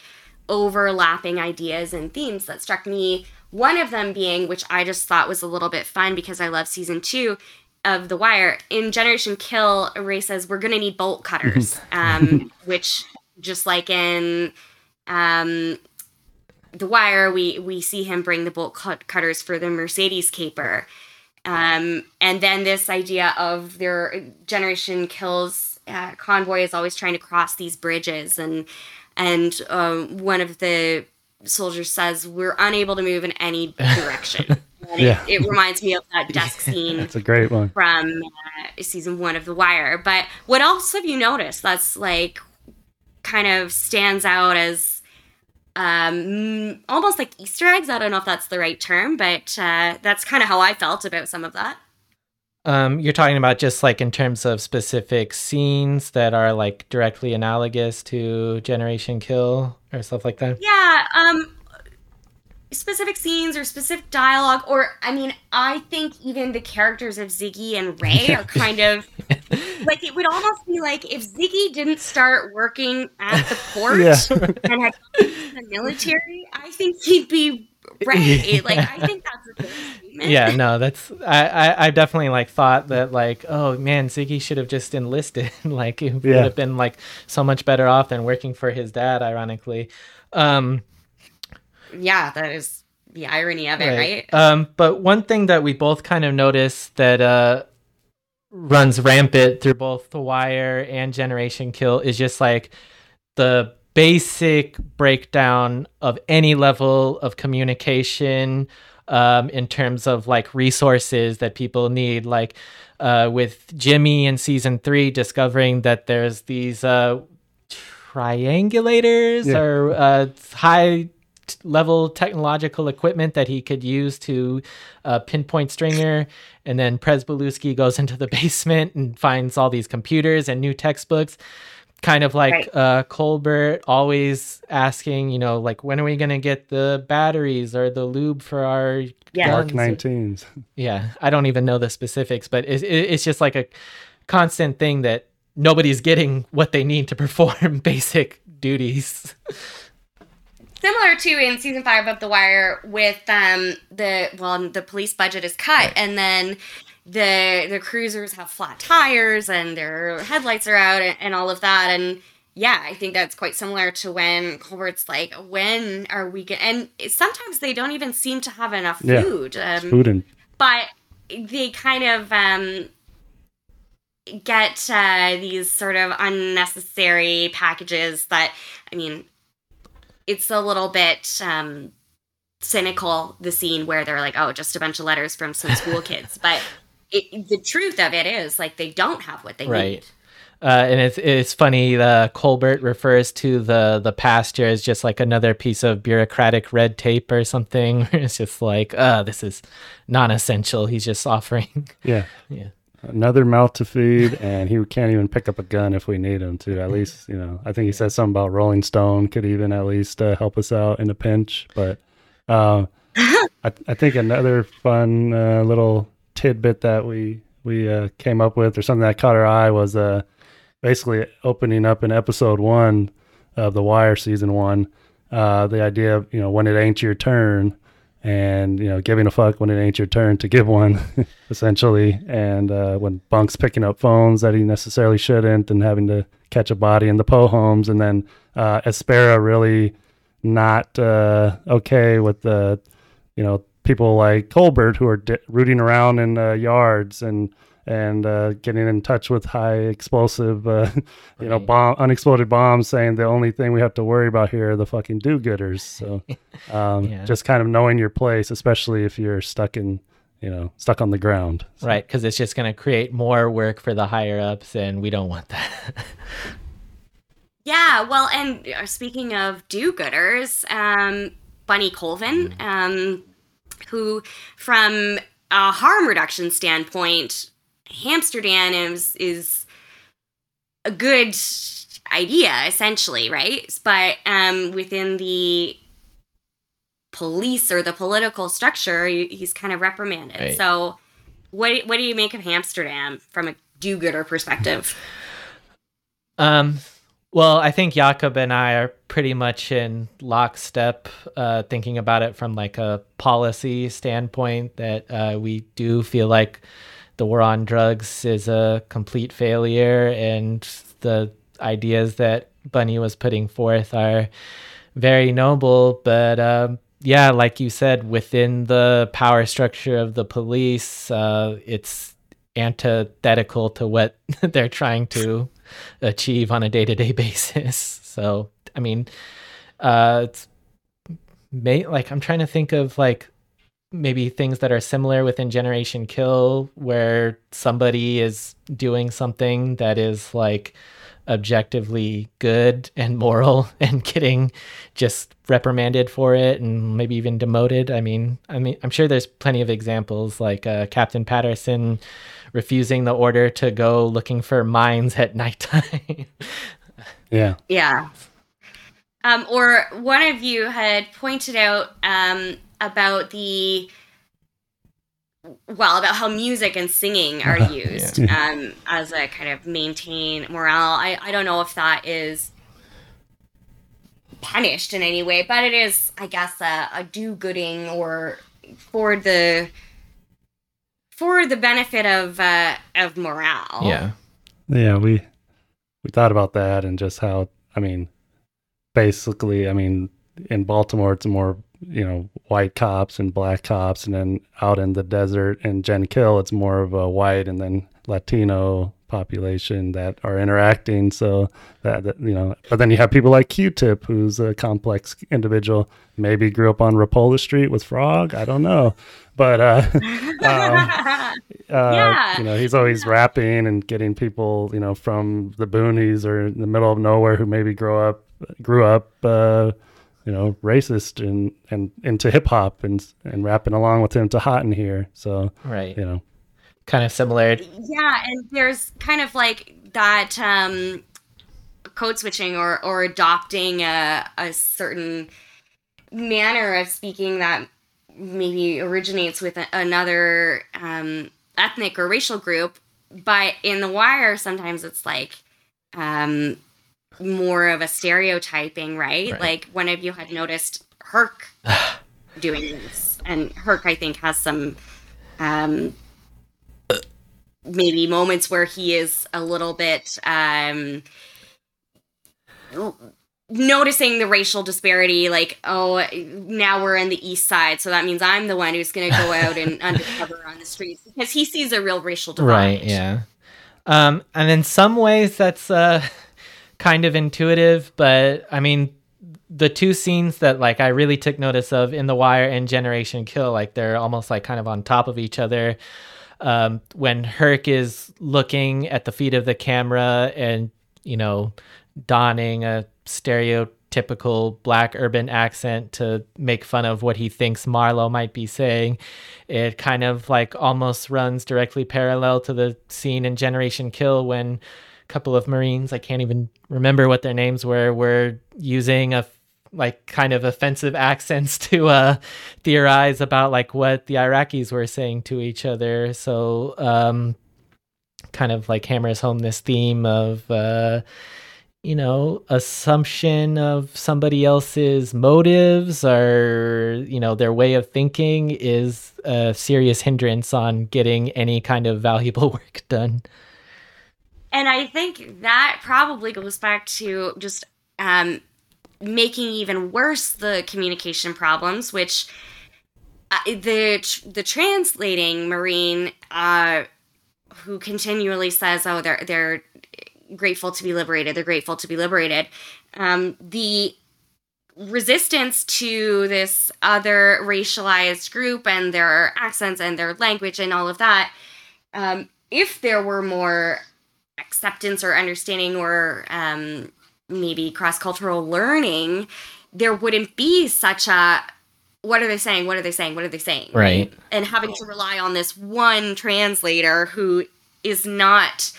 overlapping ideas and themes that struck me. One of them being, which I just thought was a little bit fun because I love season two of The Wire. In Generation Kill, Ray says we're gonna need bolt cutters, (laughs) um, which just like in um, The Wire, we we see him bring the bolt cut- cutters for the Mercedes caper. Um, and then this idea of their generation kills uh, convoy is always trying to cross these bridges, and and um, one of the soldiers says we're unable to move in any (laughs) direction. Yeah. it, it reminds me of that (laughs) desk scene that's a great one. from uh, season one of The Wire. But what else have you noticed that's like kind of stands out as um, almost like Easter eggs? I don't know if that's the right term, but uh, that's kind of how I felt about some of that. Um, you're talking about just like in terms of specific scenes that are like directly analogous to Generation Kill or stuff like that. Yeah, um specific scenes or specific dialogue or I mean, I think even the characters of Ziggy and Ray are kind of (laughs) like it would almost be like if Ziggy didn't start working at the port Yeah. and had gone to the military, I think he'd be Ray. Like I think that's a good statement. yeah, no, that's I, I I definitely like thought that like oh man, Ziggy should have just enlisted. (laughs) like it would have been like so much better off than working for his dad. Ironically, um, Yeah, that is the irony of it, right? Um, but one thing that we both kind of noticed that uh, runs rampant through both The Wire and Generation Kill is just like the basic breakdown of any level of communication um, in terms of like resources that people need. Like uh, with Jimmy in season three discovering that there's these uh, triangulators Yeah. or uh, high t- level technological equipment that he could use to uh, pinpoint Stringer. And then Pryzbylewski goes into the (laughs) basement and finds all these computers and new textbooks. Kind of like Right. uh, Colbert always asking, you know, like, when are we going to get the batteries or the lube for our Yeah. Mark 19s. Yeah, I don't even know the specifics, but it's, it's just like a constant thing that nobody's getting what they need to (laughs) perform basic duties. (laughs) similar to in season five of The Wire with um the well the police budget is cut and then the the cruisers have flat tires and their headlights are out and, and all of that and yeah I think that's quite similar to when Colbert's like when are we going and sometimes they don't even seem to have enough Yeah. food um, Food and but they kind of um, get uh, these sort of unnecessary packages that i mean it's a little bit um, cynical the scene where they're like oh just a bunch of letters from some school (laughs) kids but it, the truth of it is like they don't have what they Right. need Uh, and it's it's funny. The Colbert refers to the the pasture as just like another piece of bureaucratic red tape or something. (laughs) it's just like, uh, this is non-essential. He's just offering. yeah. (laughs) Yeah. Another mouth to feed, and he can't even pick up a gun if we need him to. At least, you know, I think he said something about Rolling Stone could even at least uh, help us out in a pinch. But uh, (laughs) I, I think another fun uh, little tidbit that we we uh, came up with, or something that caught our eye, was uh, basically opening up in episode one of The Wire season one. Uh, the idea of you know when it ain't your turn, and you know giving a fuck when it ain't your turn to give one, (laughs) essentially, and uh, when Bunk's picking up phones that he necessarily shouldn't, and having to catch a body in the Poe Homes, and then uh, Espera really not uh, okay with the you know people like Colbert who are di- rooting around in uh, yards and and uh, getting in touch with high explosive, uh, (laughs) you know, bomb unexploded bombs, saying the only thing we have to worry about here are the fucking do-gooders. So, (laughs) um, Yeah. just kind of knowing your place, especially if you're stuck in, you know, stuck on the ground. So, Right, because it's just going to create more work for the higher ups, and we don't want that. (laughs) Yeah, well, and uh, speaking of do-gooders, um, Bunny Colvin, um, who, from a harm reduction standpoint, Hamsterdam is is a good idea, essentially, right? But um, within the police or the political structure, he's kind of reprimanded. Right. So, what what do you make of Hamsterdam from a do-gooder perspective? Um, well, I think Jakob and I are pretty much in lockstep, uh, thinking about it from like a policy standpoint. That uh, we do feel like the war on drugs is a complete failure, and the ideas that Bunny was putting forth are very noble. But um, yeah, like you said, within the power structure of the police, uh, it's antithetical to what (laughs) they're trying to achieve on a day-to-day (laughs) basis so i mean uh it's may like i'm trying to think of like maybe things that are similar within generation kill where somebody is doing something that is like objectively good and moral (laughs) and getting just reprimanded for it and maybe even demoted i mean i mean i'm sure there's plenty of examples like uh, captain patterson refusing the order to go looking for mines at (laughs) nighttime Yeah. Yeah. Um, or one of you had pointed out um, about the well about how music and singing are (laughs) used um, as a kind of maintain morale. I, I don't know if that is punished in any way, but it is, I guess, a, a do-gooding or for the for the benefit of uh, of morale. yeah Yeah, we we thought about that and just how I mean, basically, I mean, in Baltimore, it's more you know white cops and black cops, and then out in the desert in Gen Kill, it's more of a white and then Latino population that are interacting. So that, that you know, but then you have people like Q-Tip, who's a complex individual. Maybe grew up on Rapola Street with Frog. I don't know, but uh, (laughs) um, uh, Yeah. you know, he's always rapping and getting people, you know, from the boonies or in the middle of nowhere who maybe grow up, grew up, uh, you know, racist and and into hip hop and and rapping along with him to Hot in Here. So right, you know, kind of similar. Yeah, and there's kind of like that um, code switching or or adopting a a certain manner of speaking that maybe originates with a, another um, ethnic or racial group. But in The Wire, sometimes it's like um, more of a stereotyping, right? right? Like one of you had noticed Herc (sighs) doing this, and Herc, I think, has some um, maybe moments where he is a little bit um, noticing the racial disparity like oh now we're in the east side so that means i'm the one who's going to go (laughs) out and undercover on the streets because he sees a real racial divide right yeah um and in some ways that's uh kind of intuitive but i mean the two scenes that like i really took notice of in the wire and generation kill like they're almost like kind of on top of each other um when herc is looking at the feet of the camera and you know donning a stereotypical black urban accent to make fun of what he thinks Marlo might be saying. It kind of like almost runs directly parallel to the scene in Generation Kill when couple of Marines, I can't even remember what their names were, were using a like kind of offensive (laughs) accents to uh theorize about like what the Iraqis were saying to each other. So um kind of like hammers home this theme of uh you know assumption of somebody else's motives or you know their way of thinking is a serious hindrance on getting any kind of valuable (laughs) work done and i think that probably goes back to just um, making even worse the communication problems which uh, the the translating marine uh, who continually says oh they're they're grateful to be liberated. They're grateful to be liberated. Um, the resistance to this other racialized group and their accents and their language and all of that, um, if there were more acceptance or understanding or um, maybe cross cultural learning, there wouldn't be such a what are they saying? What are they saying? What are they saying? Right. And having to rely on this one translator who is not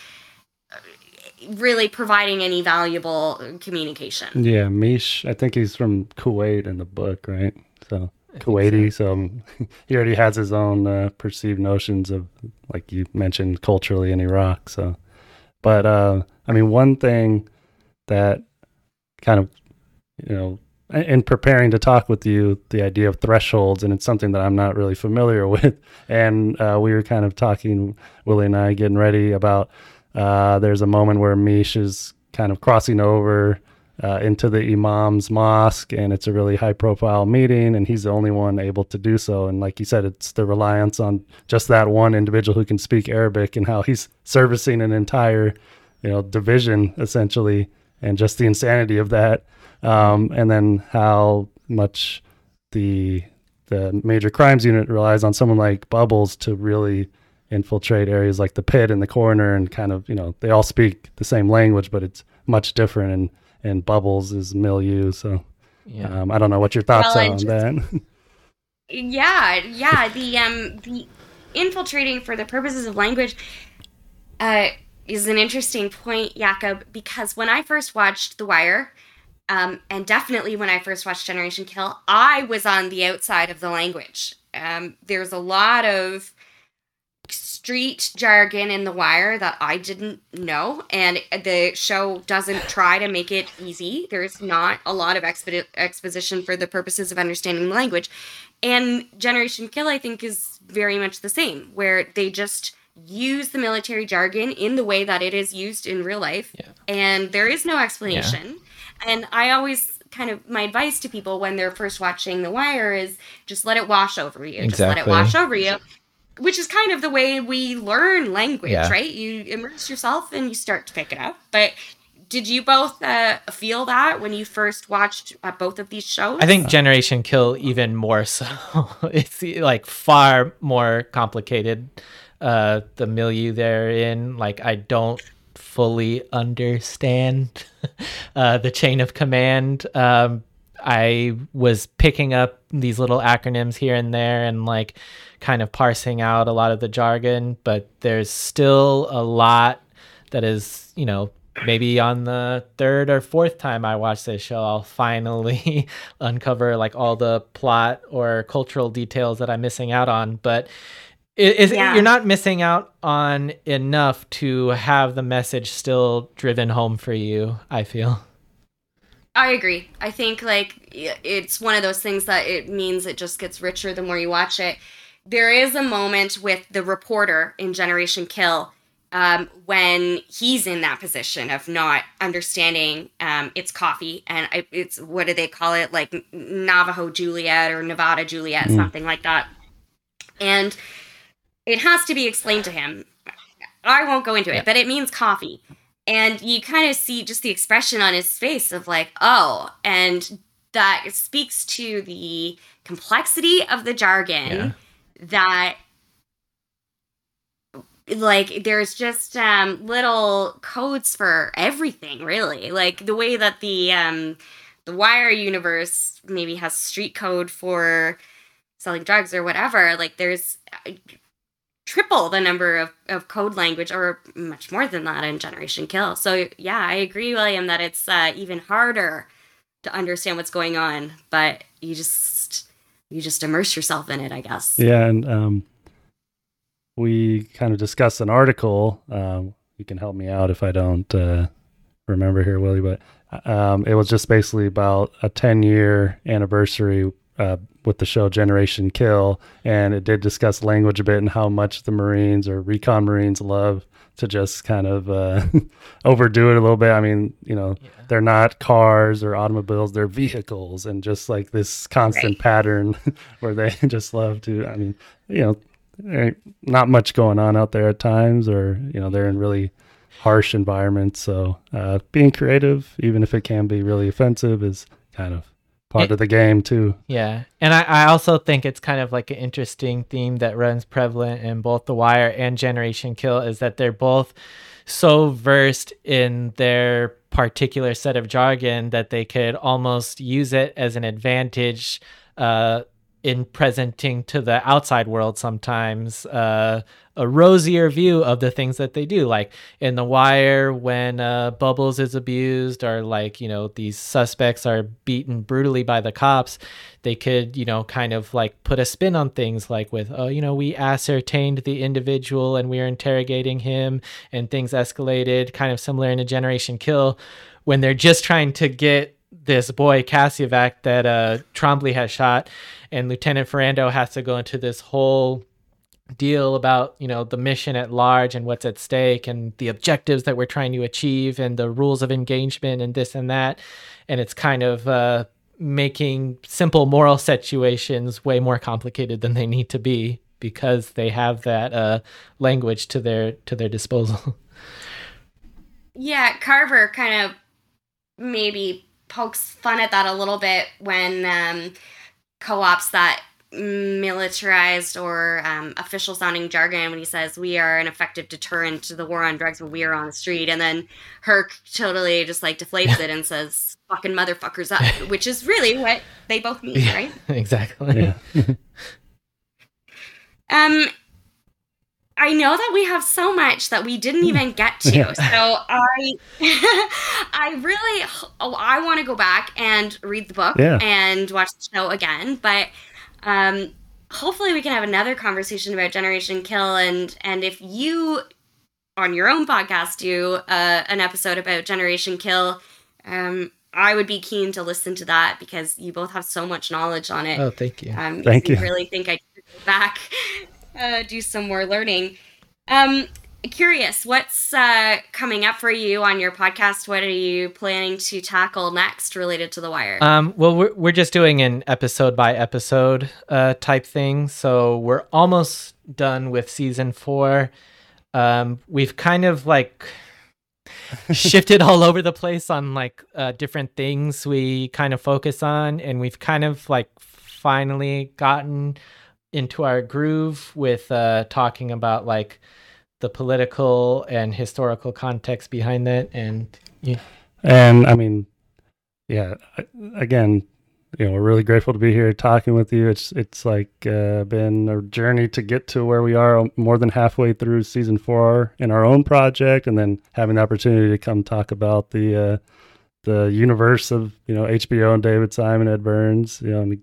really providing any valuable communication. Yeah, Mish, I think he's from Kuwait in the book, right? So Kuwaiti, so, so (laughs) he already has his own uh, perceived notions of, like you mentioned, culturally in Iraq. So, but uh, I mean, one thing that kind of, you know, in preparing to talk with you, the idea of thresholds, and it's something that I'm not really familiar (laughs) with. And uh, we were kind of talking, Willie and I, getting ready about uh, there's a moment where Mish is kind of crossing over uh, into the imam's mosque, and it's a really high profile meeting, and he's the only one able to do so. And like you said, it's the reliance on just that one individual who can speak Arabic and how he's servicing an entire, you know, division essentially, and just the insanity of that. Um, and then how much the the major crimes unit relies on someone like Bubbles to really infiltrate areas like the pit and the corner and kind of you know they all speak the same language but it's much different and and bubbles is milieu so yeah. um, i don't know what your thoughts well, are on just, that (laughs) yeah yeah the um the infiltrating for the purposes of language uh is an interesting point jakob because when i first watched the wire um, and definitely when i first watched generation kill i was on the outside of the language um, there's a lot of street jargon in The Wire that I didn't know, and the show doesn't try to make it easy. There's not a lot of expo- exposition for the purposes of understanding the language. And Generation Kill, I think, is very much the same, where they just use the military jargon in the way that it is used in real life, yeah. and there is no explanation. Yeah. And I always kind of my advice to people when they're first watching The Wire is just let it wash over you. Exactly. Just let it wash over you which is kind of the way we learn language, yeah. right? You immerse yourself and you start to pick it up. But did you both uh, feel that when you first watched uh, both of these shows? I think Generation Kill even more so. (laughs) it's like far more complicated. Uh, the milieu they're in, like I don't fully understand (laughs) uh, the chain of command. Um, I was picking up these little acronyms here and there and like kind of parsing out a lot of the jargon, but there's still a lot that is, you know, maybe on the third or fourth time I watch this show, I'll finally (laughs) uncover like all the plot or cultural details that I'm missing out on. But is yeah. you're not missing out on enough to have the message still driven home for you, I feel. I agree. I think like it's one of those things that it means it just gets richer the more you watch it. There is a moment with the reporter in Generation Kill um, when he's in that position of not understanding um, it's coffee and it's what do they call it like Navajo Juliet or Nevada Juliet, mm. something like that. And it has to be explained to him. I won't go into it, yeah. but it means coffee. And you kind of see just the expression on his face of like, oh, and that speaks to the complexity of the jargon yeah. That like there's just um little codes for everything really. Like the way that the um the wire universe maybe has street code for selling drugs or whatever like there's uh, triple the number of, of code language or much more than that in generation kill. So yeah i agree william that it's uh, even harder to understand what's going on but you just you just immerse yourself in it i guess. Yeah and um we kind of discussed an article um you can help me out if i don't uh remember here willie but um, it was just basically about a 10 year anniversary uh, with the show Generation Kill, and it did discuss language a bit and how much the Marines or recon Marines love to just kind of uh, (laughs) overdo it a little bit. I mean, you know, yeah. they're not cars or automobiles; they're vehicles, and just like this constant right. pattern (laughs) where they (laughs) just love to. I mean, you know, not much going on out there at times, or you know, they're in really harsh environments. So uh, being creative, even if it can be really offensive, is kind of part it, of the game too. Yeah, and I, I also think it's kind of like an interesting theme that runs prevalent in both The Wire and Generation Kill is that they're both so versed in their particular set of jargon that they could almost use it as an advantage uh, in presenting to the outside world sometimes uh, a rosier view of the things that they do. Like in the wire when uh, bubbles is abused or like you know these suspects are beaten brutally by the cops they could you know kind of like put a spin on things like with oh you know we ascertained the individual and we are interrogating him and things escalated kind of similar in a generation kill when they're just trying to get this boy Cassiovac that uh, Trombley has shot, and Lieutenant Ferrando has to go into this whole deal about you know the mission at large and what's at stake and the objectives that we're trying to achieve and the rules of engagement and this and that. And it's kind of uh, making simple moral situations way more complicated than they need to be because they have that uh, language to their to their disposal. (laughs) Yeah carver kind of maybe pokes fun at that a little bit when um, co-ops that militarized or um, official sounding jargon when he says we are an effective deterrent to the war on drugs when we are on the street. And then herc totally just like deflates it and says fucking motherfuckers up (laughs) which is really what they both mean yeah, right? (laughs) exactly. Yeah. (laughs) um I know that we have so much that we didn't even get to. (laughs) Yeah. So I (laughs) I really oh, I want to go back and read the book yeah. and watch the show again, but um hopefully we can have another conversation about Generation Kill and and if you on your own podcast do uh, an episode about Generation Kill um I would be keen to listen to that because you both have so much knowledge on it. Oh, thank you. Um, thank you. Really think I go back uh, do some more learning. Um, curious, what's uh, coming up for you on your podcast? What are you planning to tackle next related to The Wire? Um, well, we're, we're just doing an episode by episode uh, type thing. So we're almost done with season four. Um, we've kind of like shifted all over the place on like uh, different things we kind of focus on. And we've kind of like finally gotten into our groove with uh, talking about like the political and historical context behind that, and yeah. and I mean, yeah, again, you know, we're really grateful to be here talking with you. It's it's like uh, been a journey to get to where we are, more than halfway through season four in our own project, and then having the opportunity to come talk about the uh, the universe of you know HBO and David Simon, Ed Burns, you know, the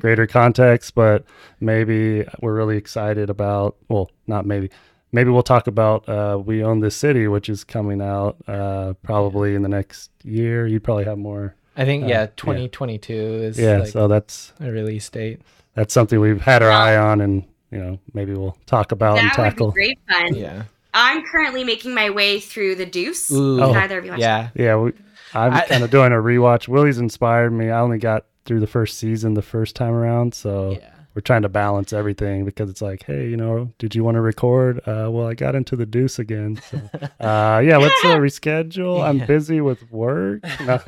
greater context. But maybe we're really excited about. Well, not maybe. Maybe we'll talk about uh, We Own This City, which is coming out uh, probably in the next year. You'd probably have more I think Uh, yeah, yeah. 2022 is yeah, like so that's a release date. that's something we've had our eye on, and you know maybe we'll talk about and that would tackle. be great fun. Yeah. I'm currently making my way through the Deuce. Ooh. Have Oh. either of you watched Yeah. Yeah, we, I'm kind of doing a rewatch. Willie's inspired me. I only got through the first season the first time around, so Yeah. we're trying to balance everything because it's like, hey, you know, did you want to record? Uh, well, I got into the Deuce again. So, (laughs) uh, yeah, let's uh, reschedule. I'm busy with work. (laughs) No.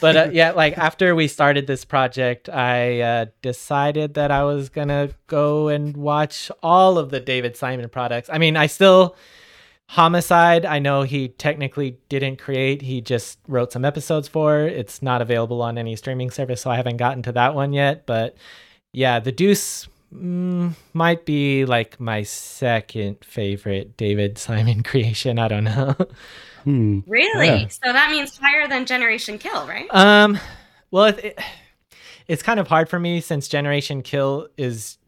but uh, yeah, like (laughs) after we started this project, I uh, decided that I was gonna go and watch all of the David Simon products. I mean, I still Homicide. I know he technically didn't create; he just wrote some episodes for. It's not available on any streaming service, so I haven't gotten to that one yet. But yeah, The Deuce mm, might be like my second favorite David Simon (laughs) creation. I don't know. Hmm. Really? Yeah. So that means higher than Generation Kill, right? Um, well, it, it, it's kind of hard for me since Generation Kill is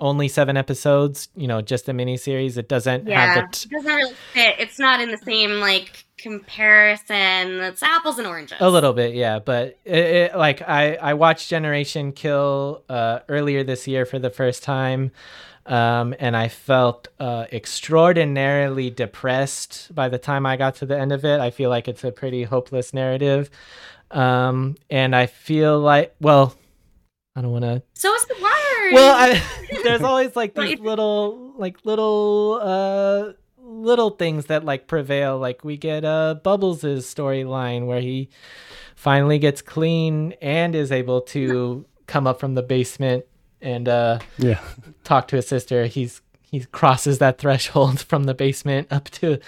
only seven episodes. You know, just a mini series. It doesn't yeah, have the. T- it doesn't really fit. It's not in the same like comparison. It's apples and oranges. a little bit, yeah, but it, it, like I I watched Generation Kill uh, earlier this year for the first time, um, and I felt uh, extraordinarily depressed by the time I got to the end of it. I feel like it's a pretty hopeless narrative, um, and I feel like well, I don't want to So is the wire. well I, (laughs) there's always like these if- little like little uh little things that like prevail like we get uh bubbles' storyline where he finally gets clean and is able to come up from the basement and uh Yeah. talk to his sister he's he crosses that threshold from the basement up to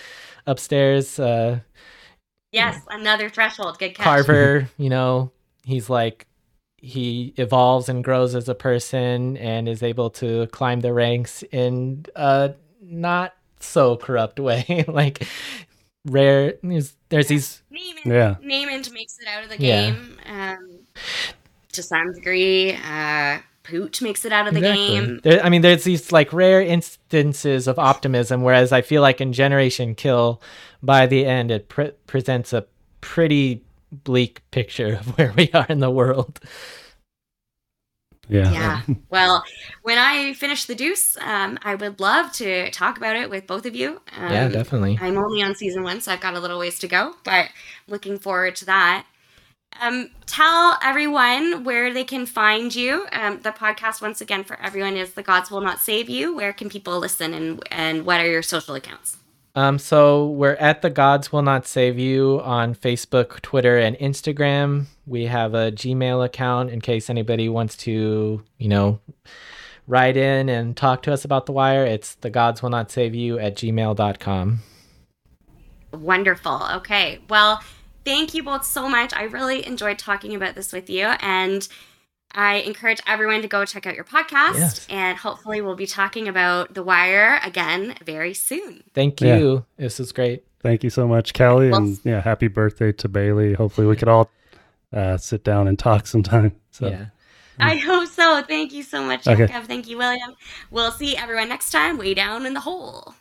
upstairs uh yes, another threshold. Good catch. Carver, (laughs) you know, he's like he evolves and grows as a person and is able to climb the ranks in a not so corrupt (laughs) way. like rare there's, there's these Namond, Yeah. Namond makes it out of the Yeah. game. Um, to some degree, uh, Poot makes it out of the Exactly. game. There, I mean, there's these like rare instances of optimism, whereas I feel like in Generation Kill, by the end, it pre- presents a pretty bleak picture of (laughs) where we are in the world. Yeah. Yeah. well, when I finish the Deuce, um, I would love to talk about it with both of you. Um, yeah, definitely. I'm only on season one, so I've got a little ways to go, but looking forward to that. Um, tell everyone where they can find you. Um, the podcast, once again, for everyone is The Gods Will Not Save You. Where can people listen and, and what are your social accounts? Um, so we're at the Gods Will Not Save You on Facebook, Twitter, and Instagram. We have a Gmail account in case anybody wants to, you know, write in and talk to us about the wire. It's the Gods Will Not Save You at gmail.com. Wonderful. Okay. Well, thank you both so much. I really enjoyed talking about this with you. And I encourage everyone to go check out your podcast. Yes. And hopefully, we'll be talking about The Wire again very soon. Thank Yeah. you. This is great. Thank you so much, Kelly, Well- and yeah, happy birthday to Bailey. Hopefully, we could all uh, sit down and talk sometime. (laughs) So. Yeah. I hope so. Thank you so much, Okay. Jacob. Thank you, William. We'll see everyone next time, way down in the hole.